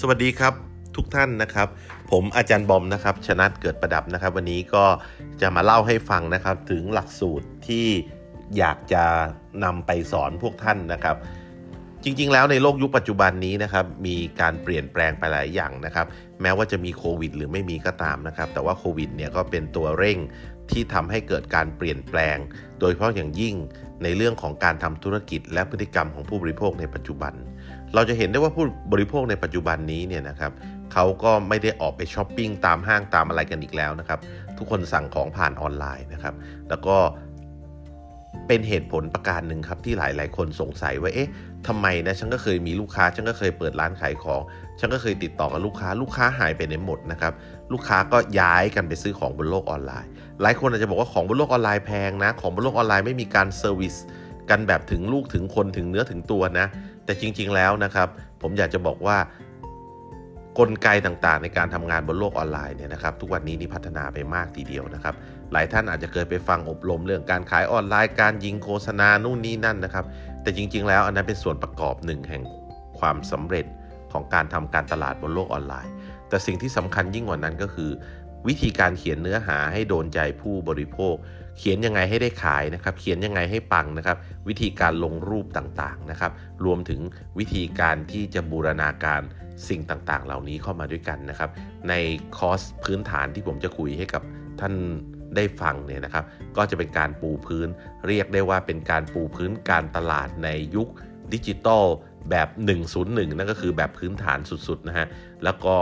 สวัสดีครับทุกท่านนะครับ ผมอาจารย์บอมนะครับชนะเกิดประดับนะครับ วันนี้ก็จะมาเล่าให้ฟังนะครับถึงหลักสูตรที่อยากจะนำไปสอนพวกท่านนะครับ จริงๆ แล้วในโลกยุคปัจจุบันนี้นะครับมีการเปลี่ยนแปลงไปหลายอย่างนะครับ แม้ว่าจะมีโควิด หรือไม่มีก็ตามนะครับ แต่ว่าโควิดเนี่ยก็เป็นตัวเร่งที่ทำให้เกิดการเปลี่ยนแปลง โดยเฉพาะอย่างยิ่งในเรื่องของการทำธุรกิจและพฤติกรรมของผู้บริโภคในปัจจุบัน เราจะเห็นได้ว่าผู้บริโภคในปัจจุบันนี้เนี่ยนะครับเขาก็ไม่ได้ออกไปช้อปปิ้งตามห้างตามอะไรกันอีกแล้วนะครับ ทุกคนสั่งของผ่านออนไลน์นะครับ แล้วก็เป็นเหตุผลประการหนึ่งครับที่หลายๆคนสงสัยว่าเอ๊ะทำไมนะฉันก็เคยมีลูกค้าฉันก็เคยเปิดร้านขายของ ฉันก็เคยติดต่อกับลูกค้า ลูกค้าหายไปไหนหมดนะครับลูกค้าก็ย้ายกันไปซื้อของบนโลกออนไลน์ หลายคนอาจจะบอกว่าของบนโลกออนไลน์แพงนะ ของบนโลกออนไลน์ไม่มีการ serviceกันแบบถึงลูกถึงคนถึงเนื้อถึงตัวนะ แต่จริง ๆ แล้วนะครับ ผมอยากจะบอกว่ากลไกต่างๆ ในการทำงานบนโลกออนไลน์เนี่ยนะครับ ทุกวันนี้นี่พัฒนาไปมากทีเดียวนะครับ หลายท่านอาจจะเคยไปฟังอบรมเรื่องการขายออนไลน์ การยิงโฆษณานู่นนี่นั่นนะครับ แต่จริง ๆ แล้วอันนั้นเป็นส่วนประกอบหนึ่งแห่งความสำเร็จของการทำการตลาดบนโลกออนไลน์ แต่สิ่งที่สำคัญยิ่งกว่านั้นก็คือ วิธีการเขียนเนื้อหาให้โดนใจผู้บริโภค เขียนยังไงให้ได้ขายนะครับ เขียนยังไงให้ปังนะครับ วิธีการลงรูปต่างๆนะครับ รวมถึงวิธีการที่จะบูรณาการสิ่งต่างๆ เหล่านี้เข้ามาด้วยกันนะครับ ในคอร์สพื้นฐานที่ผมจะคุยให้กับท่านได้ฟังเนี่ยนะครับ ก็จะเป็นการปูพื้น เรียกได้ว่าเป็นการปูพื้นการตลาดในยุคดิจิตอลแบบ 101 นั่นก็คือแบบพื้นฐานสุดๆนะฮะ แล้วก็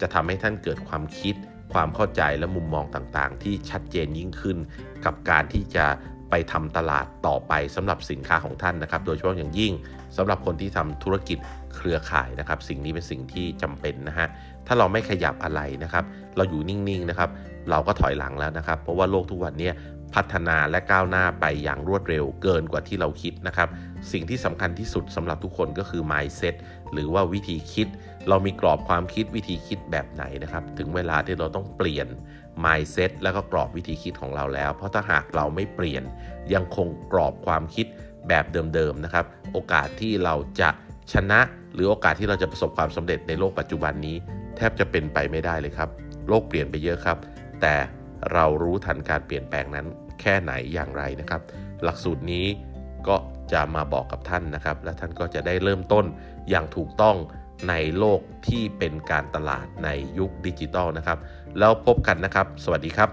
จะทำให้ท่านเกิดความคิด ความเข้าใจและมุมมองต่างๆ ที่ชัดเจนยิ่งขึ้น กับการที่จะไปทำตลาดต่อไปสำหรับสินค้าของท่านนะครับ โดยเฉพาะอย่างยิ่งสำหรับคนที่ทำธุรกิจเครือข่ายนะครับ สิ่งนี้เป็นสิ่งที่จำเป็นนะฮะถ้าเราไม่ขยับอะไรนะครับ เราอยู่นิ่งๆนะครับ เราก็ถอยหลังแล้วนะครับ เพราะว่าโลกทุกวันนี้ พัฒนาและก้าวหน้าไปอย่างรวดเร็วเกินกว่าที่เราคิดนะครับ สิ่งที่สำคัญที่สุดสำหรับทุกคนก็คือ mindset หรือว่าวิธีคิด เรามีกรอบความคิดวิธีคิดแบบไหนนะครับ ถึงเวลาที่เราต้องเปลี่ยน mindset แล้วก็กรอบวิธีคิดของเราแล้ว เพราะถ้าหากเราไม่เปลี่ยน ยังคงกรอบความคิดแบบเดิมๆนะครับ โอกาสที่เราจะชนะ หรือโอกาสที่เราจะประสบความสำเร็จในโลกปัจจุบันนี้ แทบจะเป็นไปไม่ได้เลยครับ โลกเปลี่ยนไปเยอะครับ แต่เรารู้ทันการเปลี่ยนแปลงนั้น แค่ไหนอย่างไรนะครับ หลักสูตรนี้ก็จะมาบอกกับท่านนะครับ และท่านก็จะได้เริ่มต้นอย่างถูกต้องในโลกที่เป็นการตลาดในยุคดิจิตอลนะครับ แล้วพบกันนะครับ สวัสดีครับ